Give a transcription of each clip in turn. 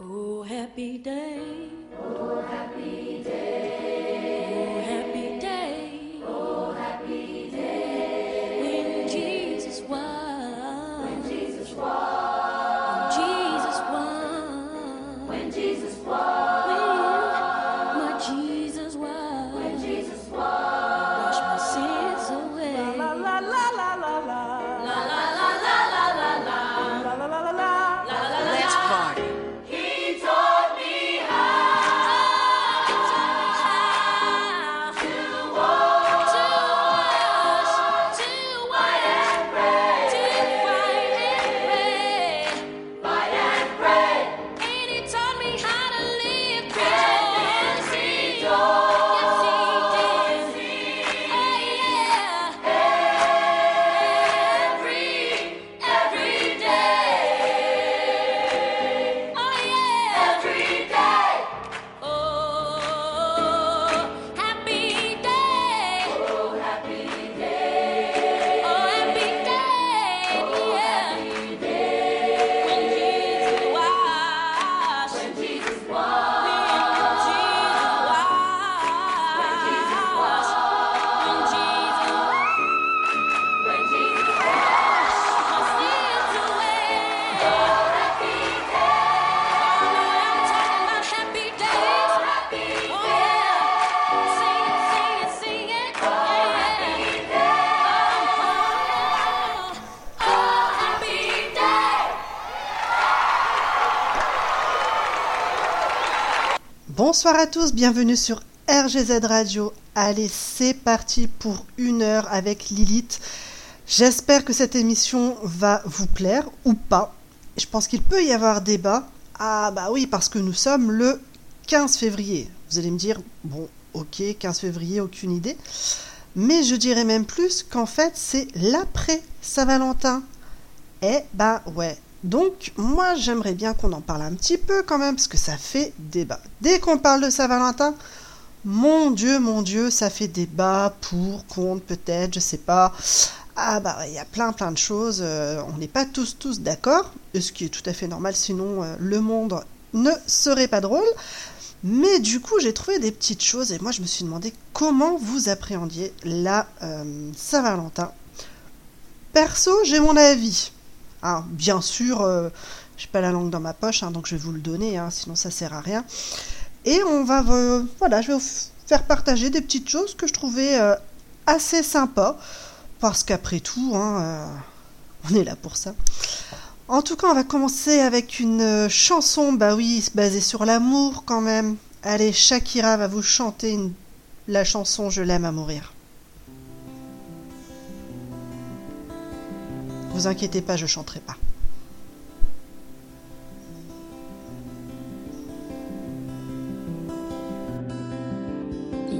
Oh, happy day. Oh, happy day. Bonsoir à tous, bienvenue sur RGZ Radio. Allez, c'est parti pour une heure avec Lilith. J'espère que cette émission va vous plaire ou pas. Je pense qu'il peut y avoir débat. Ah bah oui, parce que nous sommes le 15 février. Vous allez me dire, bon, ok, 15 février, aucune idée. Mais je dirais même plus qu'en fait, c'est l'après Saint-Valentin. Eh bah ouais. Donc moi j'aimerais bien qu'on en parle un petit peu quand même parce que ça fait débat. Dès qu'on parle de Saint-Valentin, mon Dieu, mon Dieu, ça fait débat pour, contre, peut-être, je sais pas. Ah bah il y a plein plein de choses. euh, on n'est pas tous tous d'accord, ce qui est tout à fait normal. Sinon euh, le monde ne serait pas drôle. Mais du coup j'ai trouvé des petites choses et moi je me suis demandé comment vous appréhendiez la euh, Saint-Valentin. Perso j'ai mon avis. Hein, bien sûr, euh, j'ai pas la langue dans ma poche, hein, donc je vais vous le donner, hein, sinon ça sert à rien. Et on va, voilà, je vais vous faire partager des petites choses que je trouvais euh, assez sympas, parce qu'après tout, hein, euh, on est là pour ça. En tout cas, on va commencer avec une chanson, bah oui, basée sur l'amour quand même. Allez, Shakira va vous chanter la chanson Je l'aime à mourir. Vous inquiétez pas, je chanterai pas.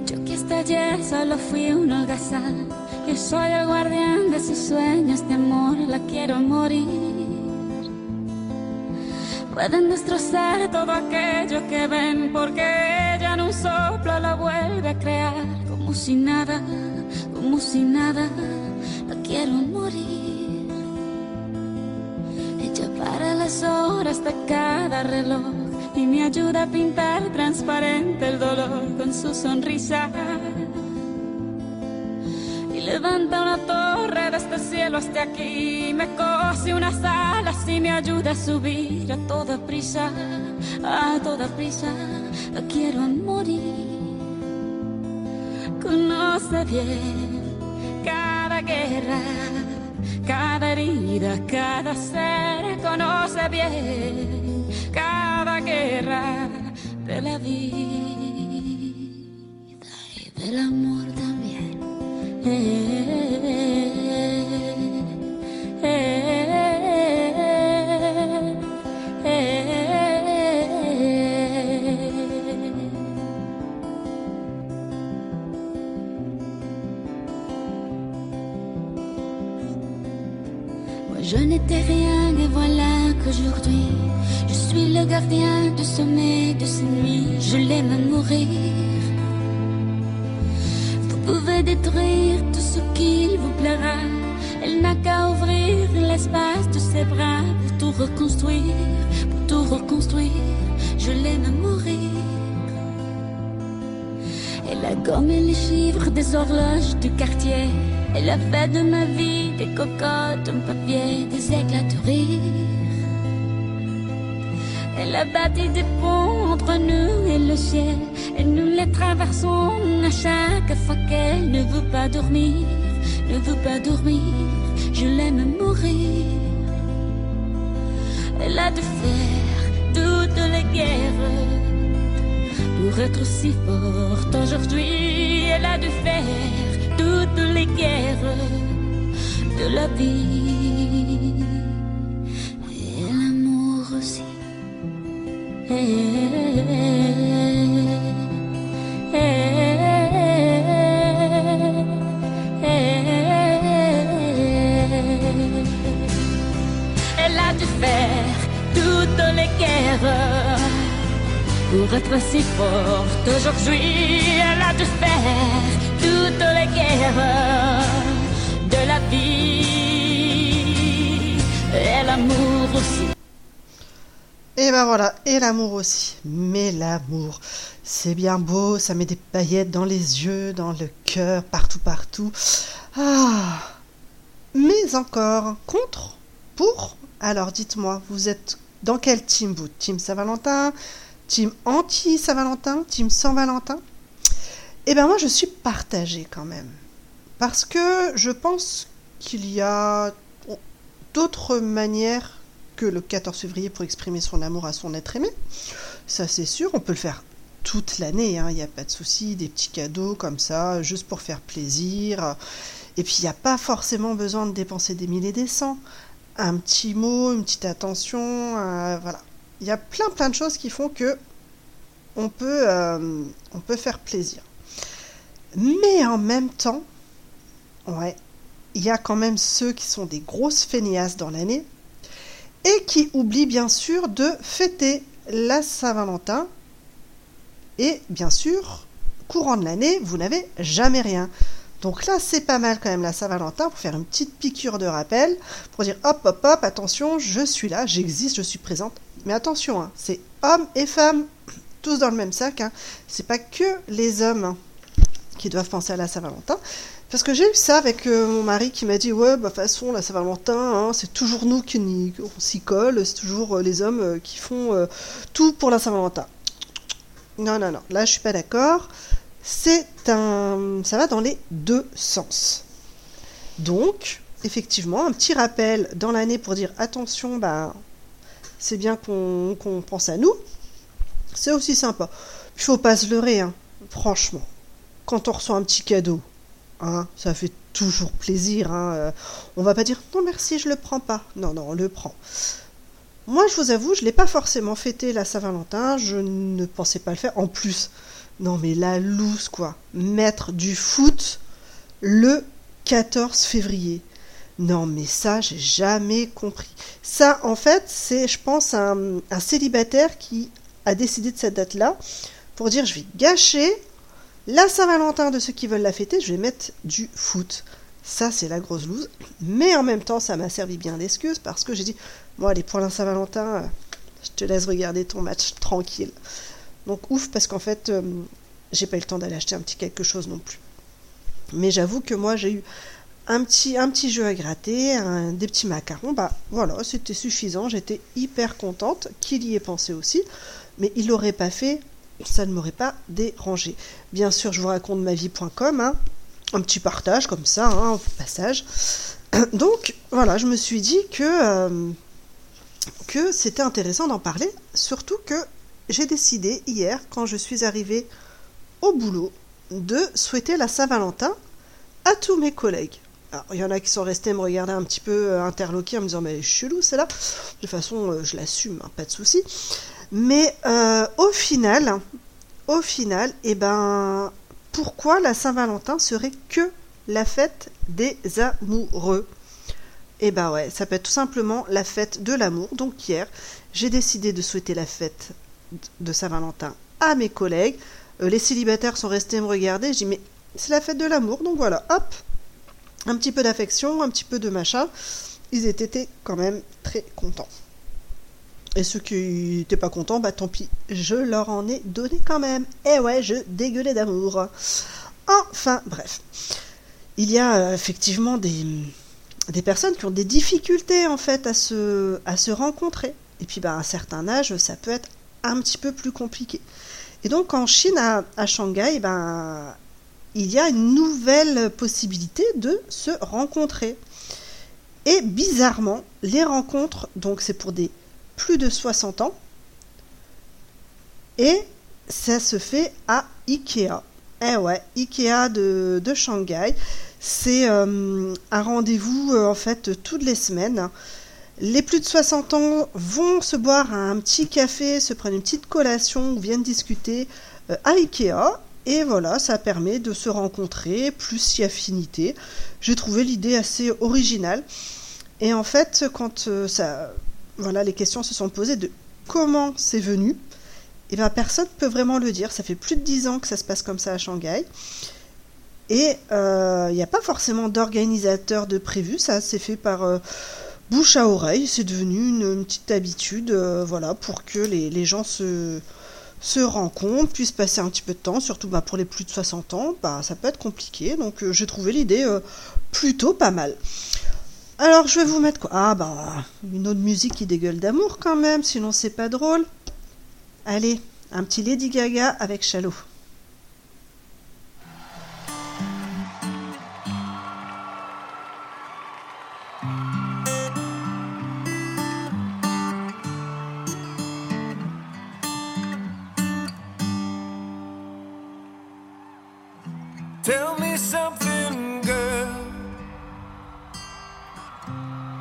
Yo que hasta ayer solo fui un holgazán. Yo soy el guardián de sus sueños de amor, la quiero morir. Pueden destrozar todo aquello que ven, porque ella en un soplo la vuelve a crear. Como si nada, como si nada, la quiero morir. Horas de cada reloj y me ayuda a pintar transparente el dolor con su sonrisa. Y levanta una torre desde el cielo hasta aquí, me cose unas alas y me ayuda a subir a toda prisa, a toda prisa, quiero morir. Conoce bien cada guerra, cada herida, cada ser, conoce bien cada guerra de la vida y del amor también. Gardien du sommet de ces nuits. Je l'aime à mourir. Vous pouvez détruire tout ce qu'il vous plaira. Elle n'a qu'à ouvrir l'espace de ses bras pour tout reconstruire, pour tout reconstruire, je l'aime mourir. Elle a gommé les chiffres des horloges du quartier. Elle a fait de ma vie des cocottes, un papier, des éclats de rire. Elle a bâti des ponts entre nous et le ciel. Et nous les traversons à chaque fois qu'elle ne veut pas dormir, ne veut pas dormir. Je l'aime mourir. Elle a dû faire toutes les guerres pour être si forte aujourd'hui. Elle a dû faire toutes les guerres de la vie Elle a dû faire toutes les guerres pour être si forte aujourd'hui. Elle a dû faire toutes les guerres de la vie et l'amour aussi. Et ben voilà, et l'amour aussi. Mais l'amour, c'est bien beau, ça met des paillettes dans les yeux, dans le cœur, partout, partout. Ah Mais encore, contre Pour Alors dites-moi, vous êtes dans quel team vous? Team Saint-Valentin Team anti-Saint-Valentin Team Saint-Valentin? Eh ben moi je suis partagée quand même. Parce que je pense qu'il y a d'autres manières le 14 février pour exprimer son amour à son être aimé. Ça c'est sûr, on peut le faire toute l'année, il n'y a pas de souci, des petits cadeaux comme ça, juste pour faire plaisir. Et puis il n'y a pas forcément besoin de dépenser des milliers et des cents. Un petit mot, une petite attention, euh, voilà. Il y a plein plein de choses qui font que on peut, euh, on peut faire plaisir. Mais en même temps, ouais, il y a quand même ceux qui sont des grosses feignasses dans l'année et qui oublient bien sûr de fêter la Saint-Valentin. Et bien sûr, courant de l'année, vous n'avez jamais rien. Donc là, c'est pas mal quand même la Saint-Valentin pour faire une petite piqûre de rappel, pour dire hop, hop, hop, attention, je suis là, j'existe, je suis présente. Mais attention, hein, c'est hommes et femmes, tous dans le même sac. Hein. C'est pas que les hommes qui doivent penser à la Saint-Valentin. Parce que j'ai eu ça avec euh, mon mari qui m'a dit Ouais, bah, façon, la Saint-Valentin, hein, c'est toujours nous qui on s'y colle, c'est toujours euh, les hommes euh, qui font tout pour la Saint-Valentin. Non, non, non, là je suis pas d'accord. C'est un. Ça va dans les deux sens. Donc, effectivement, un petit rappel dans l'année pour dire attention, bah, c'est bien qu'on qu'on pense à nous. C'est aussi sympa. Il faut pas se leurrer, hein, franchement. Quand on reçoit un petit cadeau, hein, ça fait toujours plaisir. Hein, euh, on va pas dire non merci, je le prends pas. Non, non, on le prend. Moi, je vous avoue, je l'ai pas forcément fêté la Saint-Valentin. Je ne pensais pas le faire. En plus, non mais la loose quoi. Mettre du foot le 14 février. Non mais ça, j'ai jamais compris. Ça, en fait, c'est, je pense, un célibataire qui a décidé de cette date-là pour dire je vais gâcher la Saint-Valentin de ceux qui veulent la fêter, je vais mettre du foot. Ça, c'est la grosse loose. Mais en même temps, ça m'a servi bien d'excuse parce que j'ai dit, bon, allez, pour la Saint-Valentin, euh, je te laisse regarder ton match tranquille. Donc, ouf, parce qu'en fait, euh, j'ai pas eu le temps d'aller acheter un petit quelque chose non plus. Mais j'avoue que moi, j'ai eu un petit, jeu à gratter, des petits macarons. Bah voilà, c'était suffisant. J'étais hyper contente qu'il y ait pensé aussi. Mais il l'aurait pas fait, ça ne m'aurait pas dérangé. Bien sûr, je vous raconte ma vie.com, hein, un petit partage comme ça, hein, au passage. Donc voilà, je me suis dit que, euh, que c'était intéressant d'en parler, surtout que j'ai décidé hier, quand je suis arrivée au boulot, de souhaiter la Saint-Valentin à tous mes collègues. Alors, il y en a qui sont restés me regarder un petit peu euh, interloqués en me disant mais chelou c'est là. De toute façon, euh, je l'assume, hein, pas de souci. Mais euh, au final, au final, eh ben, pourquoi la Saint-Valentin serait que la fête des amoureux? Eh ben ouais, ça peut être tout simplement la fête de l'amour. Donc hier, j'ai décidé de souhaiter la fête de Saint-Valentin à mes collègues. Euh, les célibataires sont restés me regarder. J'ai dit mais c'est la fête de l'amour, donc voilà, hop, un petit peu d'affection, un petit peu de machin. Ils étaient quand même très contents. Et ceux qui n'étaient pas contents, bah tant pis, je leur en ai donné quand même. Et ouais, je dégueulais d'amour. Enfin, bref. Il y a euh, effectivement des, des personnes qui ont des difficultés en fait à se, à se rencontrer. Et puis bah, à un certain âge, ça peut être un petit peu plus compliqué. Et donc en Chine, à, à Shanghai, ben, il y a une nouvelle possibilité de se rencontrer. Et bizarrement, les rencontres, donc c'est pour des plus de 60 ans, et ça se fait à Ikea. Eh ouais, Ikea de, Shanghai. C'est euh, un rendez-vous euh, en fait toutes les semaines. Les plus de 60 ans vont se boire un petit café, se prendre une petite collation ou viennent discuter euh, à Ikea. Et voilà, ça permet de se rencontrer, plus si affinité. J'ai trouvé l'idée assez originale. Et en fait, quand ça, voilà, les questions se sont posées de comment c'est venu, et eh bien personne ne peut vraiment le dire. Ça fait plus de 10 ans que ça se passe comme ça à Shanghai. Et il n'y a pas forcément d'organisateur de prévu, ça s'est fait par euh, bouche à oreille, c'est devenu une, petite habitude, euh, voilà, pour que les, gens se, rencontrent, puissent passer un petit peu de temps, surtout bah, pour les plus de 60 ans, bah, ça peut être compliqué, donc euh, j'ai trouvé l'idée euh, plutôt pas mal. Alors je vais vous mettre quoi? Ah bah une autre musique qui dégueule d'amour quand même, sinon c'est pas drôle. Allez, un petit Lady Gaga avec Shallow. Tell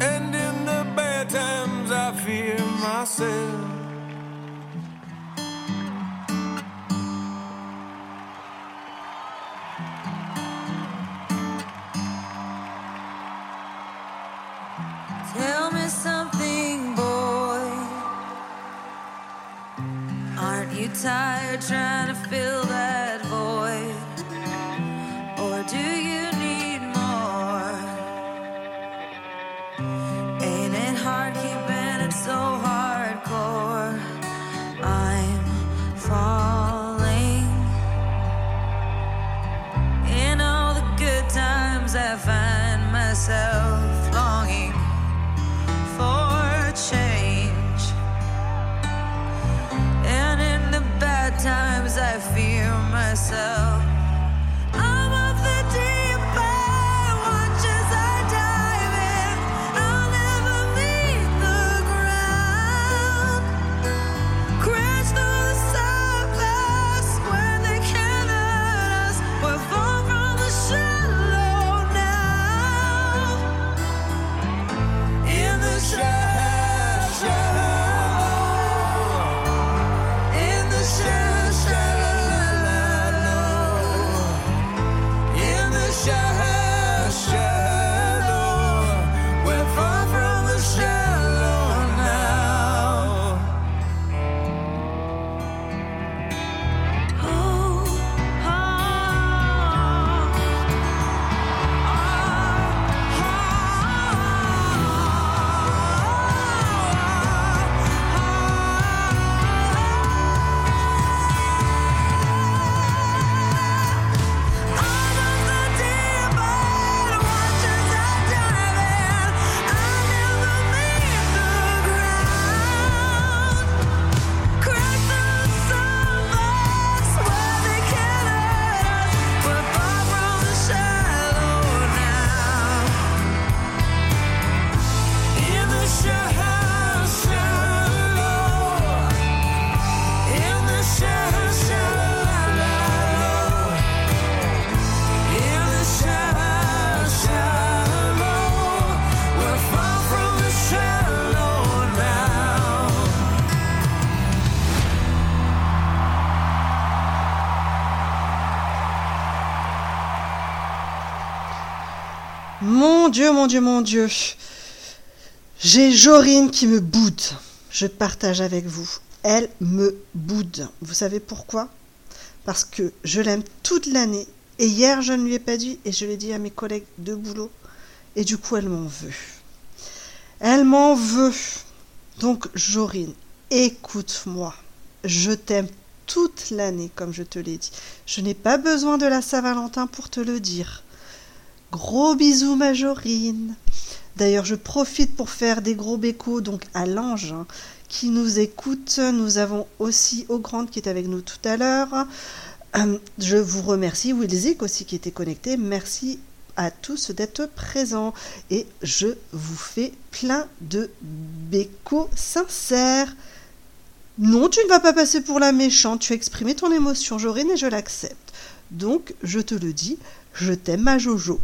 And in the bad times, I fear myself. Tell me something, boy. Aren't you tired trying Dieu, mon Dieu, mon Dieu. J'ai Jorine qui me boude. Je partage avec vous. Elle me boude. Vous savez pourquoi? Parce que je l'aime toute l'année. Et hier, je ne lui ai pas dit et je l'ai dit à mes collègues de boulot. Et du coup, elle m'en veut. Elle m'en veut. Donc, Jorine, écoute-moi. Je t'aime toute l'année, comme je te l'ai dit. Je n'ai pas besoin de la Saint-Valentin pour te le dire. Gros bisous, ma Jorine. D'ailleurs, je profite pour faire des gros bécos donc à l'ange hein, qui nous écoute. Nous avons aussi Augrande qui est avec nous tout à l'heure. Euh, je vous remercie, Wilzik aussi qui était connecté. Merci à tous d'être présents et je vous fais plein de bécos sincères. Non, tu ne vas pas passer pour la méchante, tu as exprimé ton émotion, Jorine, et je l'accepte. Donc, je te le dis, je t'aime, ma Jojo.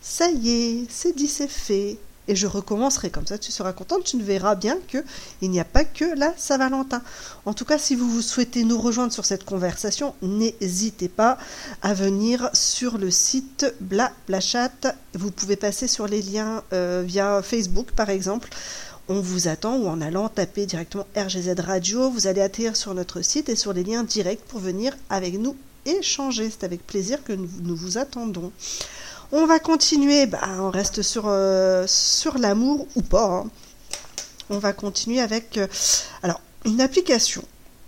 Ça y est, c'est dit, c'est fait. Et je recommencerai comme ça, tu seras contente, tu ne verras bien que il n'y a pas que la Saint-Valentin. En tout cas, si vous, souhaitez nous rejoindre sur cette conversation, n'hésitez pas à venir sur le site Blablachat. Vous pouvez passer sur les liens euh, via Facebook, par exemple on vous attend ou en allant taper directement RGZ Radio, vous allez atterrir sur notre site et sur les liens directs pour venir avec nous échanger. C'est avec plaisir que nous, vous attendons. On va continuer, bah, on reste sur, euh, sur l'amour ou pas. hein. On va continuer avec euh, alors une application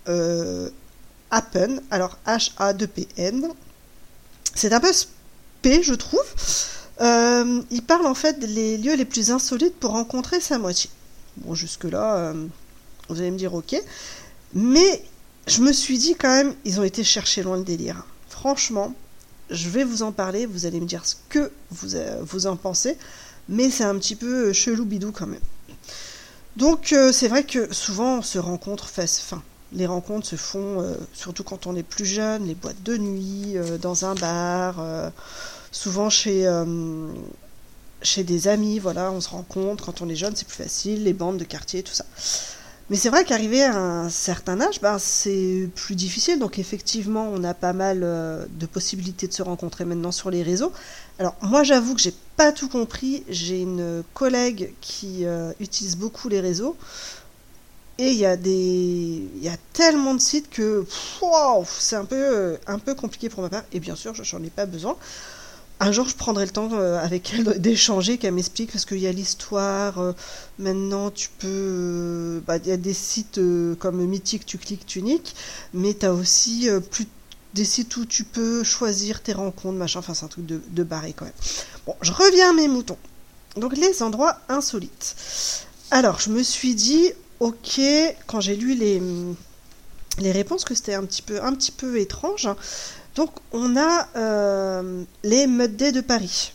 euh, Appen, alors H-A-2-P-N. C'est un peu spé, je trouve. Euh, il parle en fait des lieux les plus insolites pour rencontrer sa moitié. Jusque-là, vous allez me dire ok. Mais je me suis dit quand même, ils ont été chercher loin le délire. Franchement, je vais vous en parler, vous allez me dire ce que vous, euh, vous en pensez, mais c'est un petit peu chelou bidou quand même. Donc euh, c'est vrai que souvent on se rencontre face, enfin, les rencontres se font euh, surtout quand on est plus jeune, les boîtes de nuit, euh, dans un bar, euh, souvent chez euh, chez des amis, voilà, on se rencontre quand on est jeune, c'est plus facile, les bandes de quartier, tout ça. Mais c'est vrai qu'arriver à un certain âge, ben, c'est plus difficile. Donc effectivement, on a pas mal euh, de possibilités de se rencontrer maintenant sur les réseaux. Alors moi, j'avoue que j'ai pas tout compris. J'ai une collègue qui euh, utilise beaucoup les réseaux. Et il y a des, il y a tellement de sites que c'est un peu, euh, un peu compliqué pour ma part. Et bien sûr, je n'en ai pas besoin. Un jour, je prendrai le temps euh, avec elle d'échanger, qu'elle m'explique, parce qu'il y a l'histoire. euh, maintenant, tu peux. euh, bah, Il y a des sites comme Mythique, tu cliques, tu niques, mais tu as aussi plus des sites où tu peux choisir tes rencontres, machin. Enfin, c'est un truc de, barré quand même. Bon, je reviens à mes moutons. Donc, les endroits insolites. Alors, je me suis dit, ok, quand j'ai lu les, les réponses, que c'était un petit peu, un petit peu étrange. Donc, on a euh, les mud days de Paris.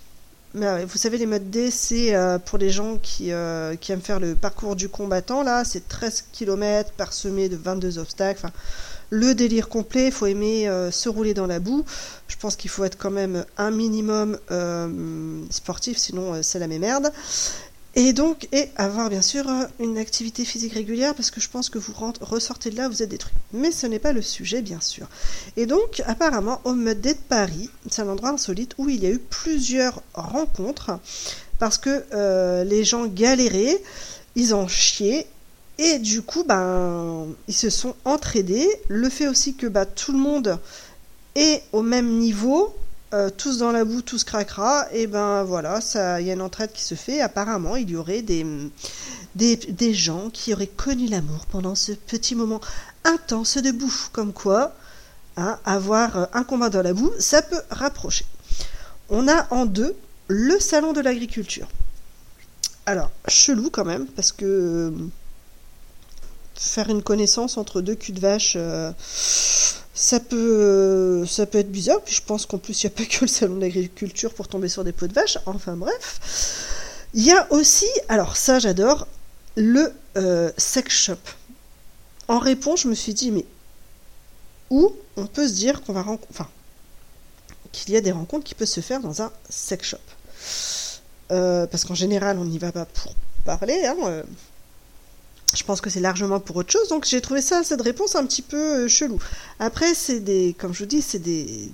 Ouais, vous savez, les mud days, c'est euh, pour les gens qui, euh, aiment faire le parcours du combattant. Là, c'est 13 km parsemé de 22 obstacles. Le délire complet. Il faut aimer euh, se rouler dans la boue. Je pense qu'il faut être quand même un minimum euh, sportif, sinon euh, c'est la même merde. Et donc, et avoir bien sûr euh, une activité physique régulière, parce que je pense que vous ressortez de là, vous êtes détruit. Mais ce n'est pas le sujet, bien sûr. Et donc, apparemment, au Day de Paris, c'est un endroit insolite où il y a eu plusieurs rencontres, parce que euh, les gens galéraient, ils en chiaient, et du coup, ben, ils se sont entraidés. Le fait aussi que bah, tout le monde est au même niveau, euh, tous dans la boue, tous cracra, et ben voilà, il y a une entraide qui se fait. Apparemment, il y aurait des, gens qui auraient connu l'amour pendant ce petit moment intense de boue, comme quoi, hein, avoir euh, un combat dans la boue, ça peut rapprocher. On a en deux le salon de l'agriculture. Alors, chelou quand même, parce que euh, faire une connaissance entre deux culs de vache, ça peut, être bizarre. Puis je pense qu'en plus, il n'y a pas que le salon de l'agriculture pour tomber sur des pots de vache. Enfin bref. Il y a aussi, alors ça j'adore, le euh, sex shop. En réponse, je me suis dit, mais où on peut se dire qu'on va. Enfin, qu'il y a des rencontres qui peuvent se faire dans un sex shop. Euh, parce qu'en général, on n'y va pas pour parler. Hein, euh, je pense que c'est largement pour autre chose. Donc j'ai trouvé ça, cette réponse un petit peu euh, chelou. Après, c'est des, comme je vous dis, c'est des,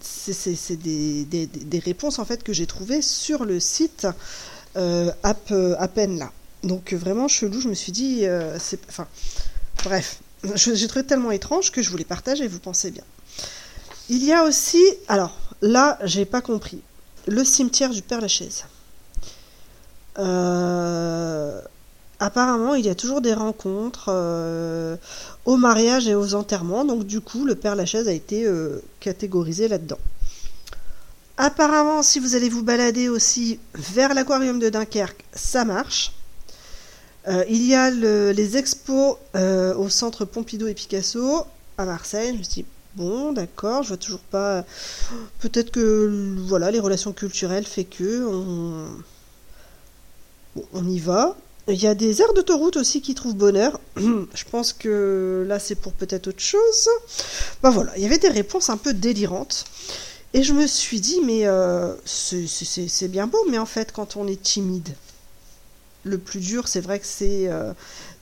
c'est des, des- des réponses en fait que j'ai trouvées sur le site App, euh, à peine là. Donc euh, vraiment chelou, je me suis dit, c'est, enfin, bref, j'ai trouvé tellement étrange que je voulais partager, vous pensez bien. Il y a aussi, alors là, j'ai pas compris, le cimetière du Père Lachaise. Euh, apparemment, il y a toujours des rencontres euh, au mariage et aux enterrements, donc du coup, le Père Lachaise a été euh, catégorisé là-dedans. Apparemment, si vous allez vous balader aussi vers l'aquarium de Dunkerque, ça marche. Euh, il y a le- les expos au centre Pompidou et Picasso à Marseille. Je me suis dit, bon, d'accord, je vois toujours pas. Peut-être que voilà, les relations culturelles fait que on y va. Il y a des aires d'autoroute aussi qui trouvent bonheur. je pense que là, c'est pour peut-être autre chose. Ben voilà, il y avait des réponses un peu délirantes. Et je me suis dit, mais euh, c'est- bien beau, mais en fait, quand on est timide, le plus dur, c'est vrai que c'est euh,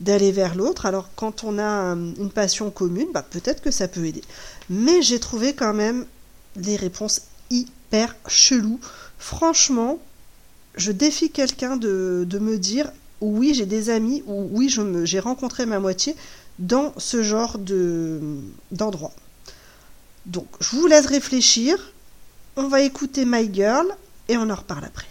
d'aller vers l'autre. Alors, quand on a une passion commune, bah, peut-être que ça peut aider. Mais j'ai trouvé quand même des réponses hyper cheloues. Franchement, je défie quelqu'un de me dire oui, j'ai des amis ou oui, je me- j'ai rencontré ma moitié dans ce genre de d'endroit. Donc, je vous laisse réfléchir. On va écouter My Girl et on en reparle après.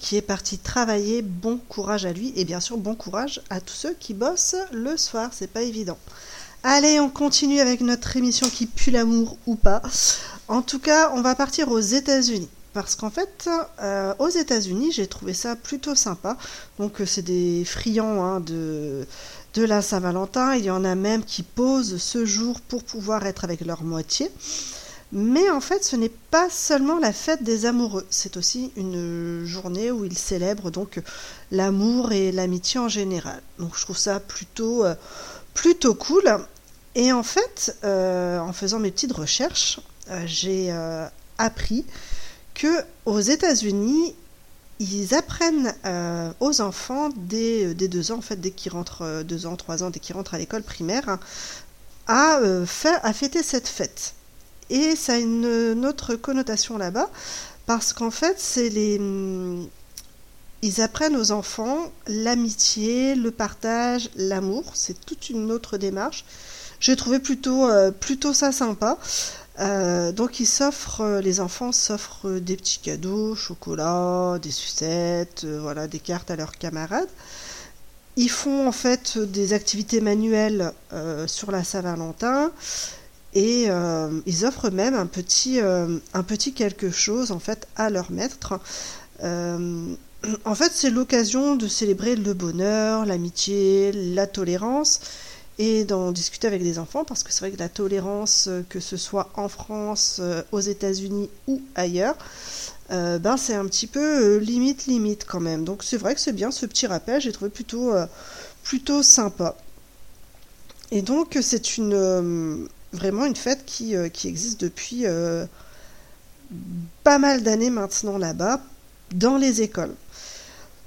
Qui est parti travailler. Bon courage à lui et bien sûr bon courage à tous ceux qui bossent le soir. C'est pas évident. Allez, on continue avec notre émission qui pue l'amour ou pas. En tout cas, on va partir aux États-Unis. Parce qu'en fait, euh, aux États-Unis, j'ai trouvé ça plutôt sympa. Donc, euh, c'est des friands hein, de, de la Saint-Valentin. Il y en a même qui posent ce jour pour pouvoir être avec leur moitié. Mais en fait, ce n'est pas seulement la fête des amoureux, c'est aussi une journée où ils célèbrent donc l'amour et l'amitié en général. Donc je trouve ça plutôt, euh, plutôt cool. Et en fait, euh, en faisant mes petites recherches, euh, j'ai appris que aux États-Unis, ils apprennent aux enfants dès, dès deux ans, en fait, dès qu'ils rentrent deux ans, trois ans, dès qu'ils rentrent à l'école primaire, hein, à, à fêter cette fête. Et ça a une, autre connotation là-bas, parce qu'en fait, c'est les. hum, Ils apprennent aux enfants l'amitié, le partage, l'amour. C'est toute une autre démarche. J'ai trouvé plutôt, euh, plutôt ça sympa. Euh, donc ils s'offrent, euh, les enfants s'offrent des petits cadeaux, chocolat, des sucettes, voilà, des cartes à leurs camarades. Ils font en fait des activités manuelles sur la Saint-Valentin et euh, ils offrent même un petit, euh, un petit quelque chose en fait à leur maître. Euh, en fait, c'est l'occasion de célébrer le bonheur, l'amitié, la tolérance et d'en discuter avec des enfants parce que c'est vrai que la tolérance, que ce soit en France, aux États-Unis ou ailleurs, ben c'est un petit peu limite limite quand même. Donc c'est vrai que c'est bien ce petit rappel, j'ai trouvé plutôt plutôt sympa. Et donc c'est une vraiment une fête qui, euh, existe depuis euh, pas mal d'années maintenant là-bas dans les écoles.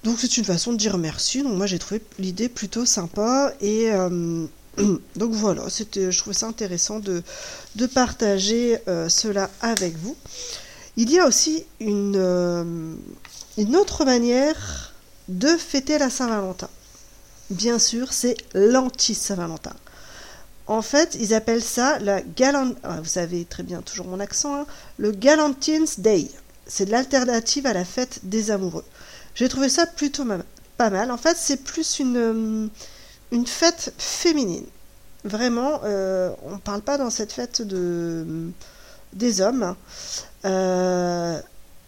Donc c'est une façon de dire merci. Donc moi j'ai trouvé l'idée plutôt sympa et euh, donc voilà, c'était, je trouvais ça intéressant de, de partager cela avec vous. Il y a aussi une, une autre manière de fêter la Saint-Valentin. Bien sûr, c'est l'anti-Saint-Valentin. En fait, ils appellent ça la galant... ah, vous savez très bien toujours mon accent, hein, le Galantines Day. C'est l'alternative à la fête des amoureux. J'ai trouvé ça plutôt pas mal. En fait, c'est plus une, euh, une fête féminine. Vraiment, euh, on ne parle pas dans cette fête de, des hommes. Euh,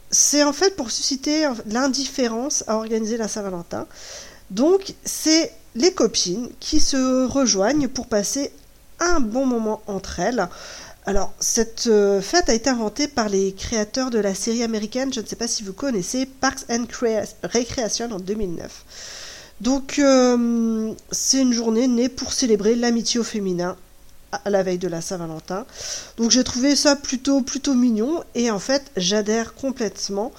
c'est en fait pour susciter l'indifférence à organiser la Saint-Valentin. Donc, c'est les copines qui se rejoignent pour passer un bon moment entre elles. Alors, cette euh, fête a été inventée par les créateurs de la série américaine, je ne sais pas si vous connaissez, Parks and Crea- Recreation en 2009. Donc, euh, c'est une journée née pour célébrer l'amitié au féminin à la veille de la Saint-Valentin. Donc, j'ai trouvé ça plutôt, plutôt mignon et en fait, j'adhère complètement.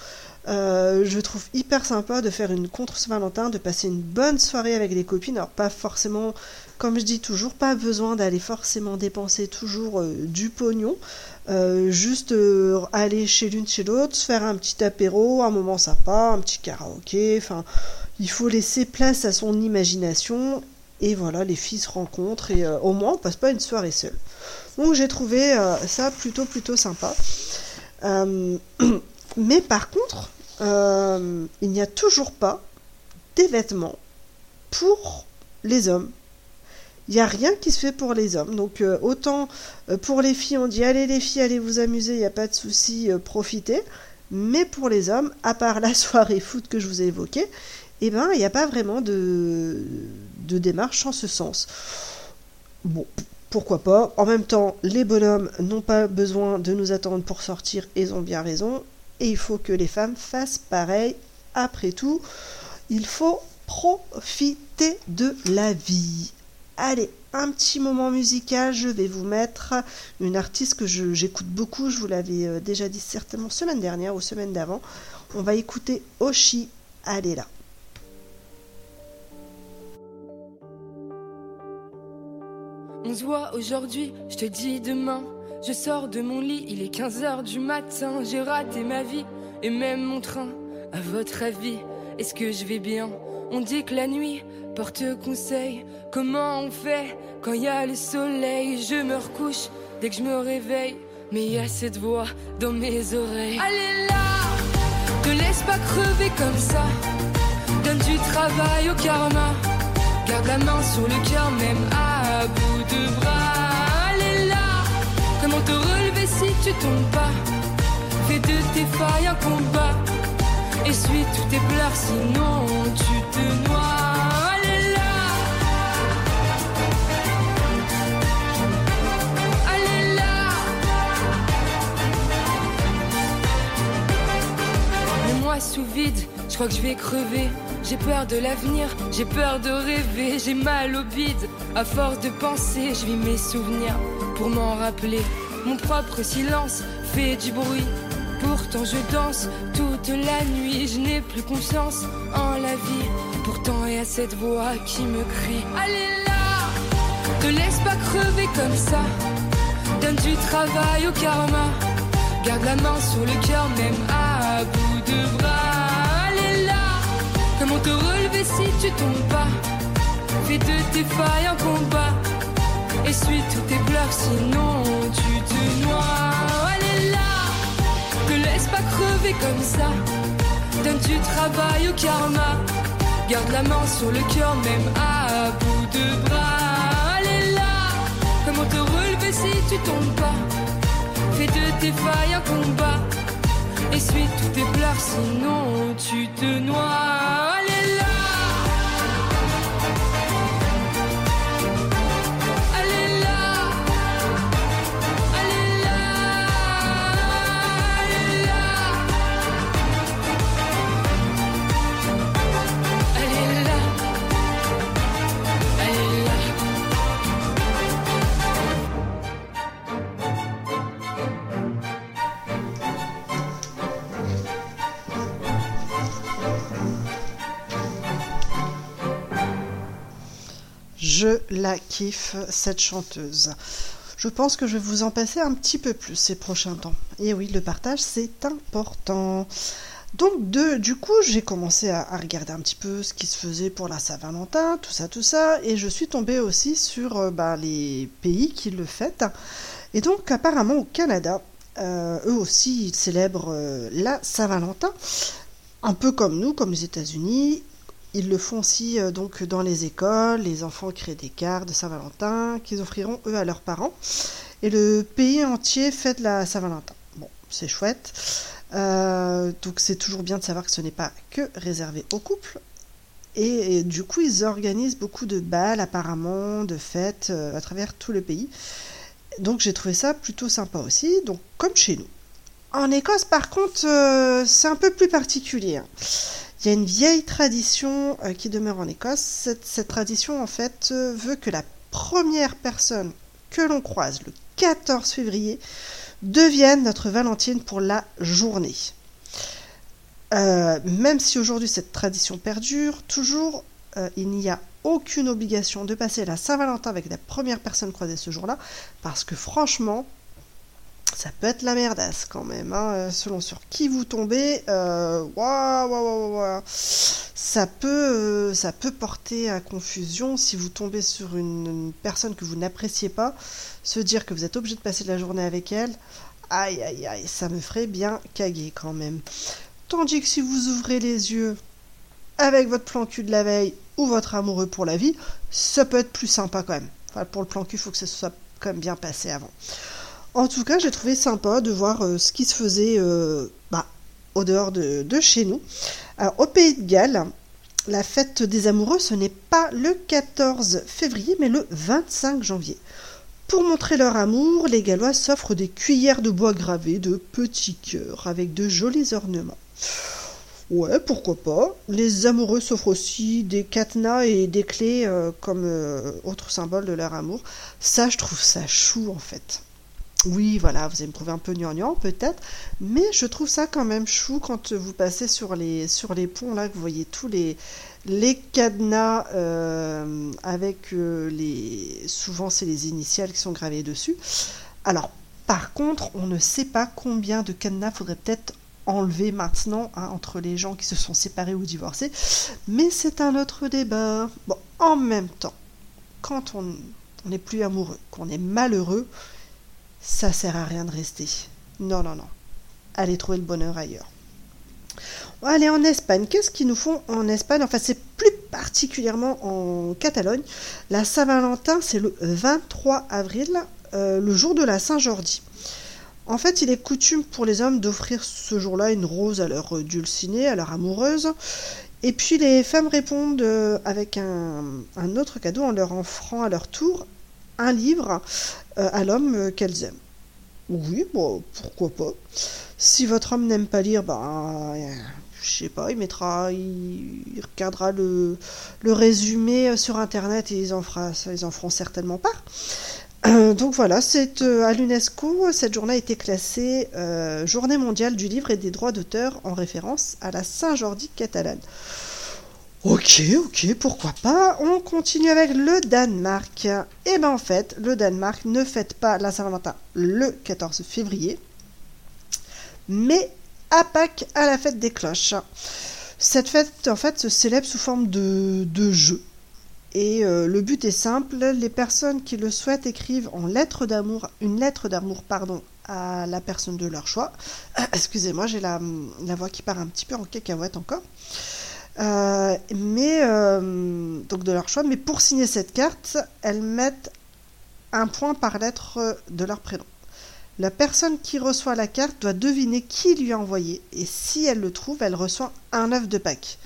Euh, je trouve hyper sympa de faire une contre Saint-Valentin, de passer une bonne soirée avec les copines. Alors, pas forcément, comme je dis toujours, pas besoin d'aller forcément dépenser toujours euh, du pognon. Euh, juste euh, aller chez l'une, chez l'autre, se faire un petit apéro, un moment sympa, un petit karaoké. Enfin, il faut laisser place à son imagination. Et voilà, les filles se rencontrent et au moins on passe pas une soirée seule. Donc j'ai trouvé ça plutôt plutôt sympa. Mais par contre, il n'y a toujours pas des vêtements pour les hommes. Il n'y a rien qui se fait pour les hommes. Donc euh, autant euh, pour les filles, on dit allez les filles, allez vous amuser, il n'y a pas de souci, euh, profitez. Mais pour les hommes, à part la soirée foot que je vous ai évoquée, eh ben il n'y a pas vraiment de, démarche en ce sens. Bon, pourquoi pas. En même temps, les bonhommes n'ont pas besoin de nous attendre pour sortir, ils ont bien raison. Et il faut que les femmes fassent pareil. Après tout, il faut profiter de la vie. Allez, un petit moment musical, je vais vous mettre une artiste que j'écoute beaucoup, je vous l'avais euh, déjà dit certainement semaine dernière ou semaine d'avant. On va écouter Oshi, allez là. On se voit aujourd'hui, je te dis demain. Je sors de mon lit, il est 15h du matin. J'ai raté ma vie et même mon train. À votre avis, est-ce que je vais bien? On dit que la nuit porte conseil. Comment on fait quand il y a le soleil? Je me recouche dès que je me réveille. Mais il y a cette voix dans mes oreilles. Allez là Te laisse pas crever comme ça. Donne du travail au karma. Garde la main sur le cœur, même à bout de bras. Est là. Comment te relever si tu tombes pas? Fais de tes failles un combat. Essuie tous tes pleurs, sinon tu te noies. Elle est là. Est là. Les mois sous vide, je crois que je vais crever. J'ai peur de l'avenir, j'ai peur de rêver, j'ai mal au bide. À force de penser, je vis mes souvenirs pour m'en rappeler. Mon propre silence fait du bruit. Pourtant je danse toute la nuit, je n'ai plus confiance en la vie. Pourtant il y a cette voix qui me crie Allez là, te laisse pas crever comme ça. Donne du travail au karma. Garde la main sur le cœur, même à bout de bras. Est là. Comment te relever si tu tombes pas? Fais de tes failles un combat. Essuie tous tes pleurs, sinon tu te noies. Comme ça. Donne du travail au karma. Garde la main sur le cœur, même à bout de bras. Est là. Comment te relever si tu tombes pas? Fais de tes failles un combat. Essuie tous tes pleurs, sinon tu te noies. Je la kiffe, cette chanteuse. Je pense que je vais vous en passer un petit peu plus ces prochains temps. Et oui, le partage, c'est important. Donc, de, du coup, j'ai commencé à, regarder un petit peu ce qui se faisait pour la Saint-Valentin, tout ça, tout ça. Et je suis tombée aussi sur euh, bah, les pays qui le fêtent. Et donc, apparemment, au Canada, euh, eux aussi, ils célèbrent euh, la Saint-Valentin. Un peu comme nous, comme les États-Unis. Ils le font aussi euh, donc dans les écoles. Les enfants créent des cartes de Saint-Valentin qu'ils offriront eux à leurs parents. Et le pays entier fête la Saint-Valentin. Bon, c'est chouette. Euh, donc c'est toujours bien de savoir que ce n'est pas que réservé aux couples. Et, du coup, ils organisent beaucoup de balles apparemment, de fêtes euh, à travers tout le pays. Donc j'ai trouvé ça plutôt sympa aussi. Donc comme chez nous. En Écosse, par contre, c'est un peu plus particulier. hein. Il y a une vieille tradition euh, qui demeure en Écosse. Cette, tradition, en fait, euh, veut que la première personne que l'on croise le 14 février devienne notre Valentine pour la journée. Euh, même si aujourd'hui cette tradition perdure, toujours il n'y a aucune obligation de passer la Saint-Valentin avec la première personne croisée ce jour-là, parce que franchement, ça peut être la merdasse quand même, hein, euh, selon sur qui vous tombez. Euh. Ça peut, euh, ça peut porter à confusion si vous tombez sur une, une personne que vous n'appréciez pas, se dire que vous êtes obligé de passer la journée avec elle. Aïe, aïe, aïe, ça me ferait bien caguer quand même. Tandis que si vous ouvrez les yeux avec votre plan cul de la veille ou votre amoureux pour la vie, ça peut être plus sympa quand même. Enfin, pour le plan cul, il faut que ça soit quand même bien passé avant. En tout cas, j'ai trouvé sympa de voir euh, ce qui se faisait euh, bah, au dehors de, chez nous. Au Pays de Galles, la fête des amoureux, ce n'est pas le 14 février, mais le 25 janvier. Pour montrer leur amour, les Gallois s'offrent des cuillères de bois gravées de petits cœurs avec de jolis ornements. Ouais, pourquoi pas. Les amoureux s'offrent aussi des cadenas et des clés euh, comme autre symbole de leur amour. Ça, je trouve ça chou en fait. Oui, voilà, vous allez me trouver un peu gnangnan peut-être, mais je trouve ça quand même chou quand vous passez sur les, ponts là, que vous voyez tous les, cadenas euh, avec euh, les. Souvent, c'est les initiales qui sont gravées dessus. Alors, par contre, on ne sait pas combien de cadenas faudrait peut-être enlever maintenant hein, entre les gens qui se sont séparés ou divorcés, mais c'est un autre débat. Bon, en même temps, quand on n'est plus amoureux, qu'on est malheureux, ça sert à rien de rester. Non, non, non. Allez trouver le bonheur ailleurs. Aller en Espagne. Qu'est-ce qu'ils nous font en Espagne? Enfin, c'est plus particulièrement en Catalogne. La Saint-Valentin, c'est le 23 avril, euh, le jour de la Saint-Jordi. En fait, il est coutume pour les hommes d'offrir ce jour-là une rose à leur dulcinée, à leur amoureuse. Et puis les femmes répondent euh, avec un, autre cadeau en leur offrant à leur tour un livre à l'homme euh, qu'elles aiment. Oui, bon, pourquoi pas. Si votre homme n'aime pas lire, bah, euh, je sais pas, il mettra, il, regardera le, résumé euh, sur internet et ils en, ils feront certainement part. Euh, donc voilà, c'est euh, à l'UNESCO, cette journée a été classée euh, Journée mondiale du livre et des droits d'auteur en référence à la Saint-Jordi catalane. Ok, ok, pourquoi pas. On continue avec le Danemark. Et ben en fait, le Danemark ne fête pas la Saint-Valentin le 14 février, mais à Pâques à la fête des cloches. Cette fête en fait se célèbre sous forme de, de jeu. Et euh, le but est simple, les personnes qui le souhaitent écrivent en lettre d'amour, une lettre d'amour pardon, à la personne de leur choix. Excusez-moi, j'ai la, la voix qui part un petit peu en cacahuète encore. Euh, mais euh, donc de leur choix. Mais pour signer cette carte, elles mettent un point par lettre de leur prénom. La personne qui reçoit la carte doit deviner qui lui a envoyé, et si elle le trouve, elle reçoit un œuf de Pâques.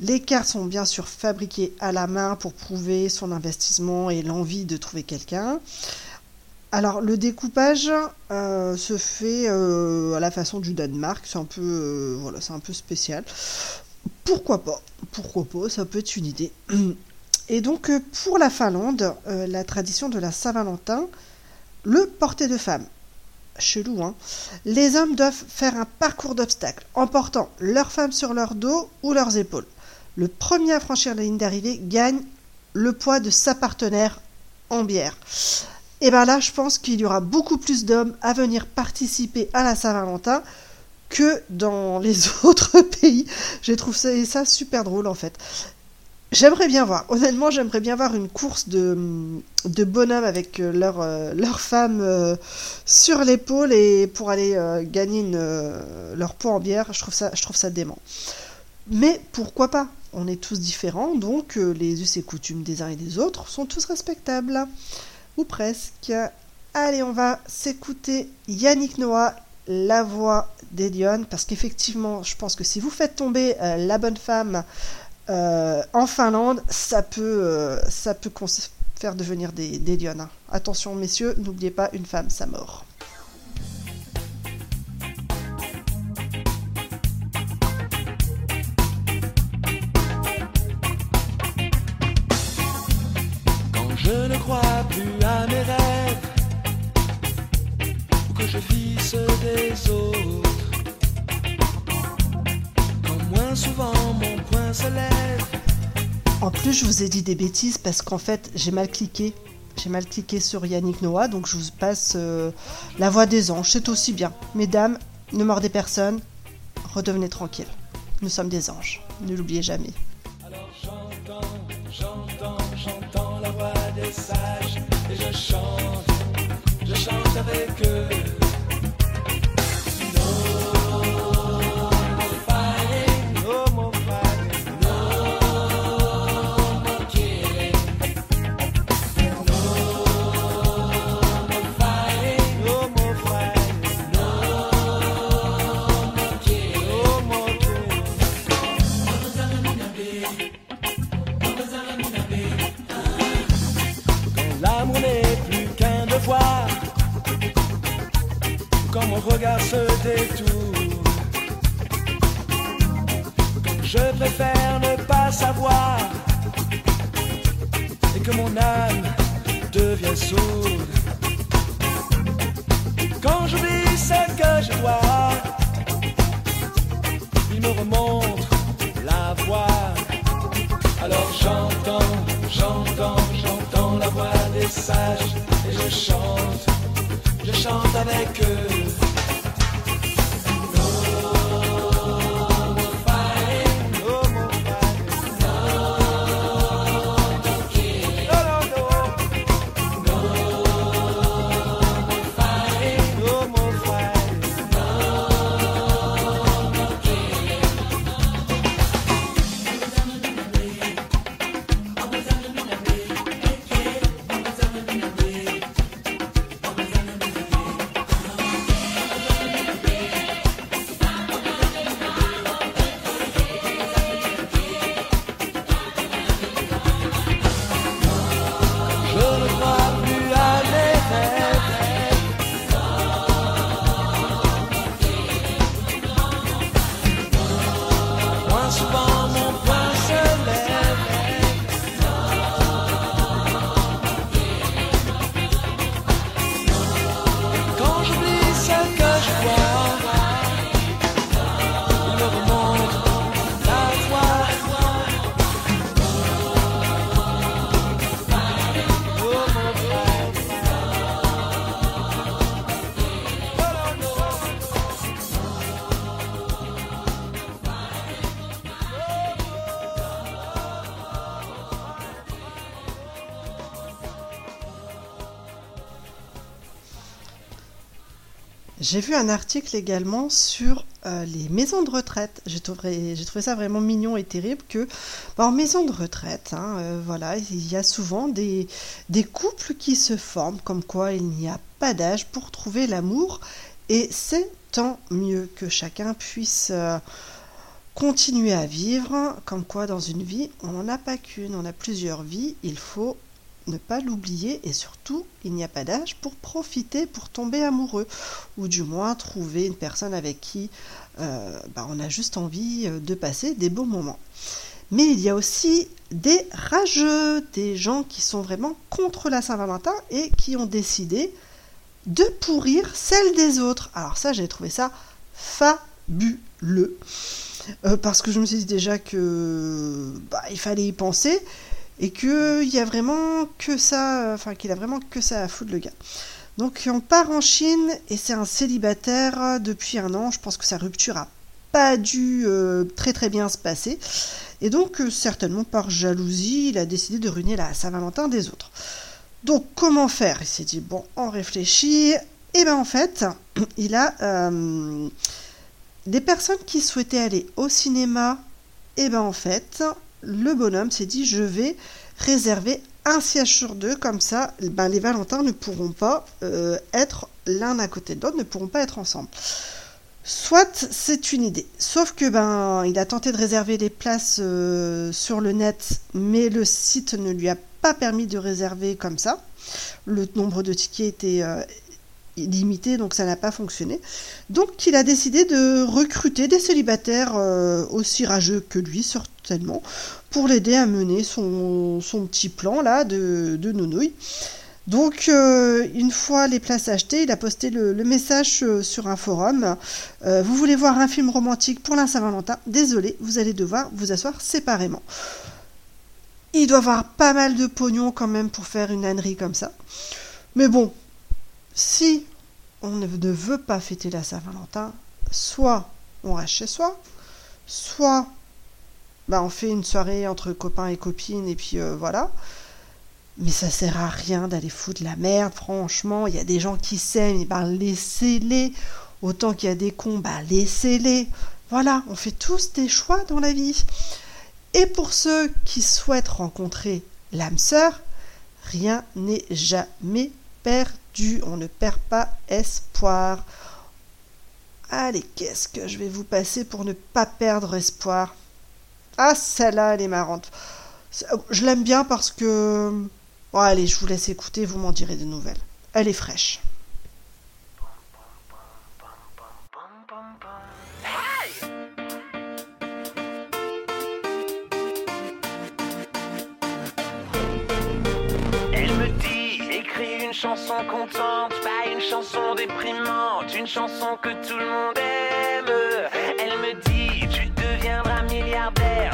Les cartes sont bien sûr fabriquées à la main pour prouver son investissement et l'envie de trouver quelqu'un. Alors le découpage euh, se fait euh, à la façon du Danemark, c'est un euh, voilà, c'est un peu spécial. Pourquoi pas Pourquoi pas Ça peut être une idée. Et donc euh, pour la Finlande, euh, la tradition de la Saint-Valentin, le porté de femme. Chelou, hein Les hommes doivent faire un parcours d'obstacles en portant leur femme sur leur dos ou leurs épaules. Le premier à franchir la ligne d'arrivée gagne le poids de sa partenaire en bière. Et bien là, je pense qu'il y aura beaucoup plus d'hommes à venir participer à la Saint-Valentin que dans les autres pays. Je trouve ça, super drôle en fait. J'aimerais bien voir, honnêtement, j'aimerais bien voir une course de, de bonhommes avec euh, leur, euh, leur femme euh, sur l'épaule et pour aller gagner leur pot en bière. Je trouve, ça, je trouve ça dément. Mais pourquoi pas? On est tous différents, donc les us et coutumes des uns et des autres sont tous respectables. Ou presque. Allez, on va s'écouter Yannick Noah, la voix d'Elion, parce qu'effectivement, je pense que si vous faites tomber euh, la bonne femme euh, en Finlande, ça peut, euh, faire devenir des, des. Attention, messieurs, n'oubliez pas, une femme, ça mort. En plus, je vous ai dit des bêtises parce qu'en fait, j'ai mal cliqué. J'ai mal cliqué sur Yannick Noah, donc je vous passe euh, la voix des anges. C'est aussi bien. Mesdames, ne mordez personne, redevenez tranquilles. Nous sommes des anges, ne l'oubliez jamais. alors j'entends, j'entends, j'entends la voix des sages, et je chante, je chante avec eux. Regard se détourne, je préfère ne pas savoir, et que mon âme devient sourde, quand j'oublie ce que je dois, il me remonte la voix. Alors j'entends, j'entends, j'entends la voix des sages et je chante, je chante avec eux. J'ai vu un article également sur euh, les maisons de retraite. J'ai trouvé, ça vraiment mignon et terrible que bah, en maison de retraite, hein, euh, voilà, il y a souvent des, des couples qui se forment, comme quoi il n'y a pas d'âge pour trouver l'amour, et c'est tant mieux que chacun puisse euh, continuer à vivre, comme quoi dans une vie, on n'en a pas qu'une, on a plusieurs vies, il faut ne pas l'oublier et surtout, il n'y a pas d'âge pour profiter, pour tomber amoureux ou du moins trouver une personne avec qui euh, bah, on a juste envie euh, de passer des beaux moments. Mais il y a aussi des rageux, des gens qui sont vraiment contre la Saint-Valentin et qui ont décidé de pourrir celle des autres. Alors ça, j'ai trouvé ça fabuleux. Euh, parce que je me suis dit déjà que bah, il fallait y penser et qu'il y a vraiment que ça, enfin qu'il a vraiment que ça à foutre le gars. Donc on part en Chine et c'est un célibataire depuis un an. Je pense que sa rupture a pas dû euh, très très bien se passer. Et donc euh, certainement par jalousie, il a décidé de ruiner la Saint-Valentin des autres. Donc comment faire? Il s'est dit bon, on réfléchit. Et ben en fait, il a euh, des personnes qui souhaitaient aller au cinéma. Et ben en fait, le bonhomme s'est dit je vais réserver un siège sur deux, comme ça ben, les Valentins ne pourront pas euh, être l'un à côté de l'autre, ne pourront pas être ensemble. Soit c'est une idée, sauf que ben il a tenté de réserver les places euh, sur le net, mais le site ne lui a pas permis de réserver comme ça. Le nombre de tickets était euh, limité, donc ça n'a pas fonctionné. Donc il a décidé de recruter des célibataires euh, aussi rageux que lui, certainement, pour l'aider à mener son, son, petit plan là de, de nounouille. Donc, euh, une fois les places achetées, il a posté le, message euh, sur un forum. Vous voulez voir un film romantique pour la Saint-Valentin? Désolé, vous allez devoir vous asseoir séparément. Il doit avoir pas mal de pognon quand même pour faire une ânerie comme ça. Mais bon, si on ne veut pas fêter la Saint-Valentin, soit on reste chez soi, soit bah, on fait une soirée entre copains et copines et puis euh, voilà. Mais ça sert à rien d'aller foutre la merde, franchement. Il y a des gens qui s'aiment, bah laissez-les. Autant qu'il y a des cons, bah laissez-les. Voilà, on fait tous des choix dans la vie. Et pour ceux qui souhaitent rencontrer l'âme sœur, rien n'est jamais perdu. On ne perd pas espoir. Allez, qu'est-ce que je vais vous passer pour ne pas perdre espoir? Ah, celle-là, elle est marrante. Je l'aime bien parce que Bon, allez, je vous laisse écouter, vous m'en direz des nouvelles. Elle est fraîche. Chanson contente, pas une chanson déprimante, une chanson que tout le monde aime. Elle me dit, tu deviendras milliardaire,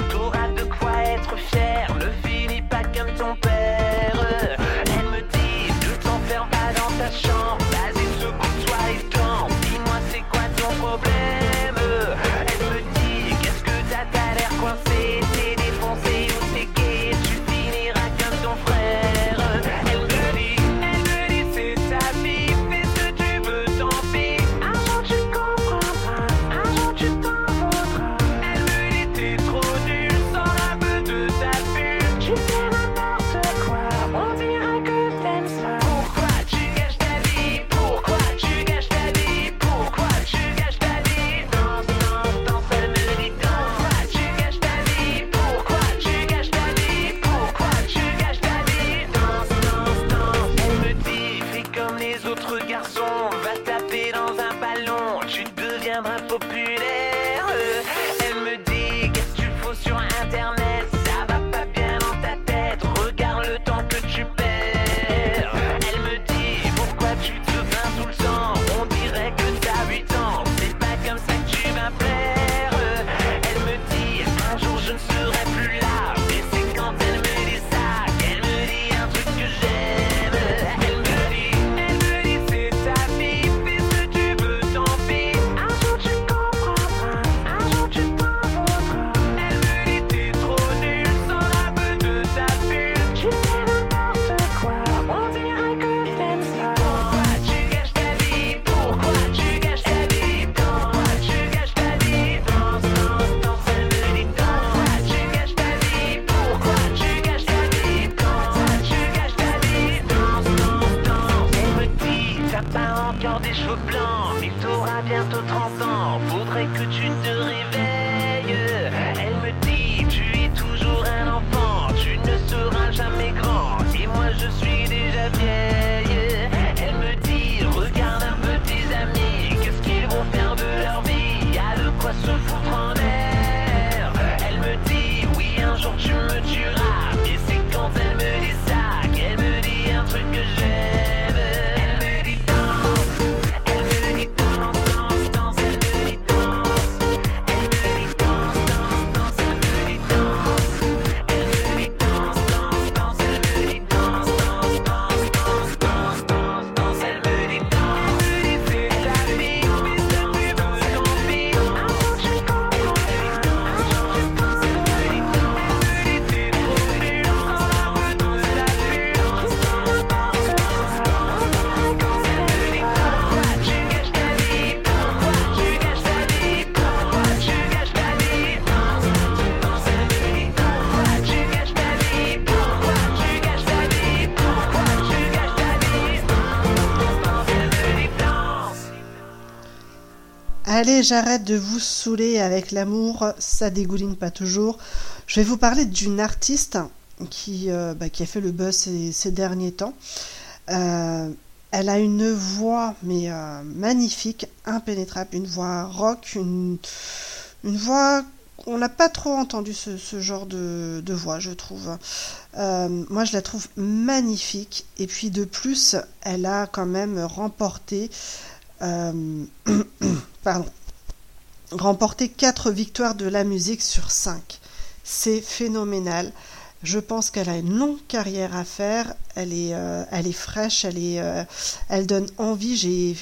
Allez, j'arrête de vous saouler avec l'amour, ça dégouline pas toujours. Je vais vous parler d'une artiste qui, euh, bah, qui a fait le buzz ces, derniers temps. Euh, elle a une voix mais euh, magnifique, impénétrable, une voix rock, une, une voix on n'a pas trop entendu ce, genre de, de voix, je trouve. Moi, je la trouve magnifique. Et puis de plus, elle a quand même remporté, pardon, remporté 4 victoires de la musique sur 5. C'est phénoménal. Je pense qu'elle a une longue carrière à faire. Elle est, euh, fraîche, elle, euh, elle donne envie. J'ai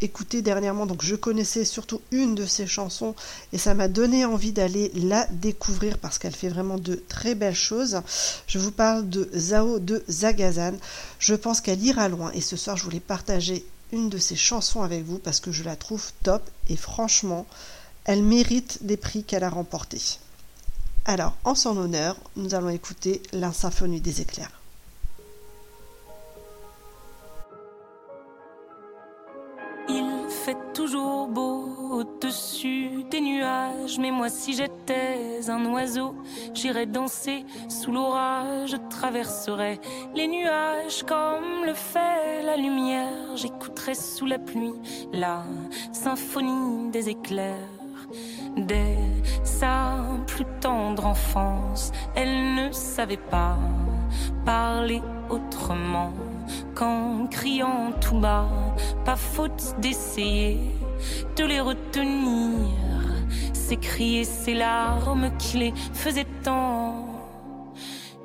écouté dernièrement, donc je connaissais surtout une de ses chansons et ça m'a donné envie d'aller la découvrir parce qu'elle fait vraiment de très belles choses. Je vous parle de Zao de Zagazan. Je pense qu'elle ira loin et ce soir je voulais partager une de ses chansons avec vous parce que je la trouve top et franchement, elle mérite des prix qu'elle a remportés. Alors, en son honneur, nous allons écouter la symphonie des éclairs. Au-dessus des nuages, mais moi si j'étais un oiseau, j'irais danser sous l'orage, je traverserais les nuages comme le fait la lumière, j'écouterais sous la pluie la symphonie des éclairs. Dès sa plus tendre enfance, elle ne savait pas parler autrement qu'en criant tout bas. Pas faute d'essayer de les retenir. Ces cris et ces larmes qui les faisaient tant.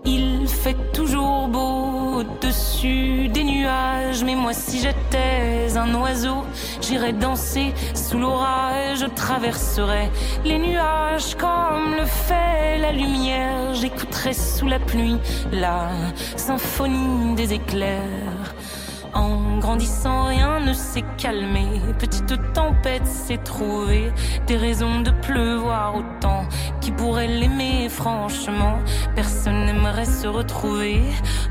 Il fait toujours beau au-dessus des nuages, mais moi si j'étais un oiseau, j'irais danser sous l'orage, je traverserais les nuages comme le fait la lumière, j'écouterais sous la pluie la symphonie des éclairs. En grandissant, rien ne s'est calmé. Petite tempête s'est trouvée. Des raisons de pleuvoir autant. Qui pourrait l'aimer, franchement Personne n'aimerait se retrouver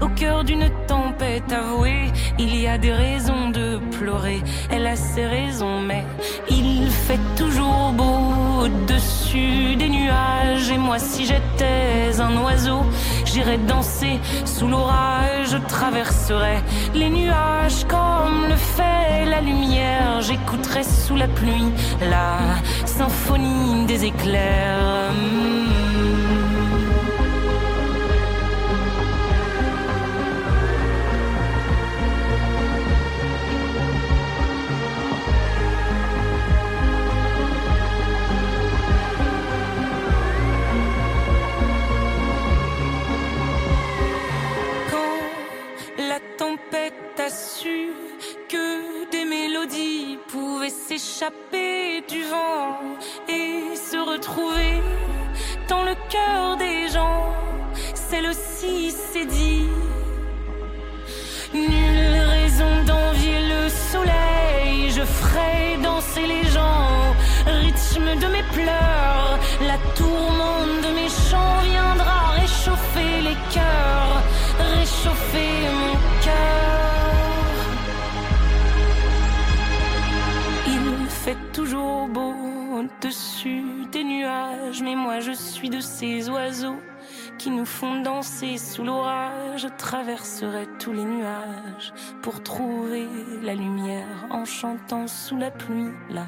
au cœur d'une tempête avouée. Il y a des raisons de pleurer. Elle a ses raisons, mais il fait toujours beau au-dessus des nuages. Et moi, si j'étais un oiseau, j'irais danser sous l'orage. Je traverserais les nuages comme le fait la lumière. J'écouterais sous la pluie la symphonie des éclairs. Dans le cœur des gens, celle-ci s'est dit. Nulle raison d'envier le soleil, je ferai danser les gens rythme de mes pleurs. La tourmente de mes chants viendra réchauffer les cœurs, réchauffer mon cœur. fait toujours beau au-dessus des nuages, mais moi je suis de ces oiseaux qui nous font danser sous l'orage. Je traverserai tous les nuages pour trouver la lumière en chantant sous la pluie la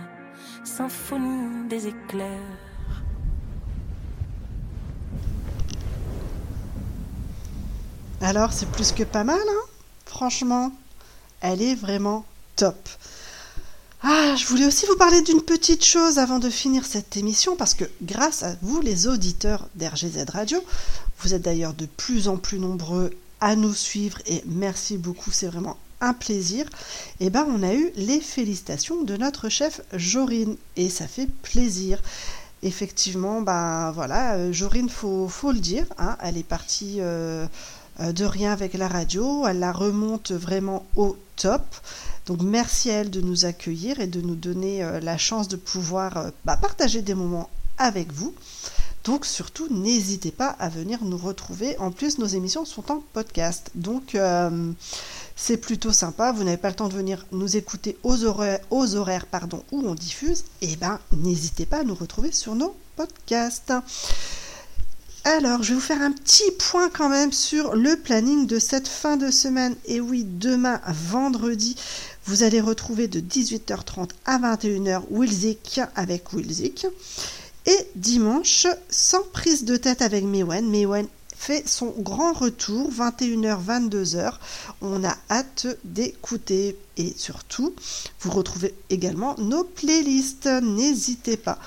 symphonie des éclairs. Alors, c'est plus que pas mal, hein? Franchement, elle est vraiment top. Ah, je voulais aussi vous parler d'une petite chose avant de finir cette émission, parce que grâce à vous, les auditeurs d'RGZ Radio, vous êtes d'ailleurs de plus en plus nombreux à nous suivre et merci beaucoup, c'est vraiment un plaisir. Et ben, on a eu les félicitations de notre chef Jorine et ça fait plaisir. Effectivement, ben voilà, euh, Jorine, faut, faut le dire, hein, elle est partie euh, euh, de rien avec la radio, elle la remonte vraiment au top. Donc merci à elle de nous accueillir et de nous donner euh, la chance de pouvoir euh, bah, partager des moments avec vous. Donc surtout, n'hésitez pas à venir nous retrouver. En plus, nos émissions sont en podcast. Donc euh, c'est plutôt sympa. Vous n'avez pas le temps de venir nous écouter aux horaires, aux horaires pardon, où on diffuse. Et ben, n'hésitez pas à nous retrouver sur nos podcasts. Alors, je vais vous faire un petit point quand même sur le planning de cette fin de semaine. Et oui, demain, vendredi, vous allez retrouver de 18h30 à 21h Wilzik avec Wilzik. Et dimanche, sans prise de tête avec Mewen. Mewen fait son grand retour, 21h, 22h. On a hâte d'écouter. Et surtout, vous retrouvez également nos playlists. N'hésitez pas.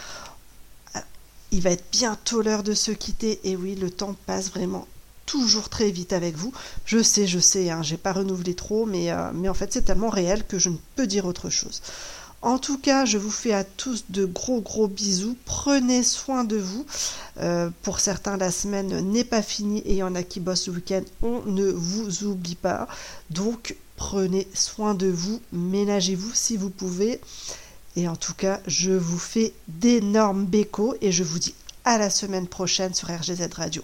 Il va être bientôt l'heure de se quitter. Et oui, le temps passe vraiment toujours très vite avec vous. Je sais, je sais, hein, j'ai pas renouvelé trop, mais, euh, mais en fait c'est tellement réel que je ne peux dire autre chose. En tout cas, je vous fais à tous de gros gros bisous. Prenez soin de vous. Euh, pour certains, la semaine n'est pas finie et il y en a qui bossent le week-end. On ne vous oublie pas. Donc, prenez soin de vous. Ménagez-vous si vous pouvez. Et en tout cas, je vous fais d'énormes bécos et je vous dis à la semaine prochaine sur RGZ Radio.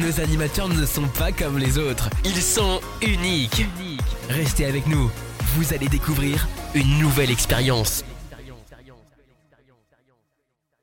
Nos animateurs ne sont pas comme les autres. Ils sont uniques. Restez avec nous. Vous allez découvrir une nouvelle expérience.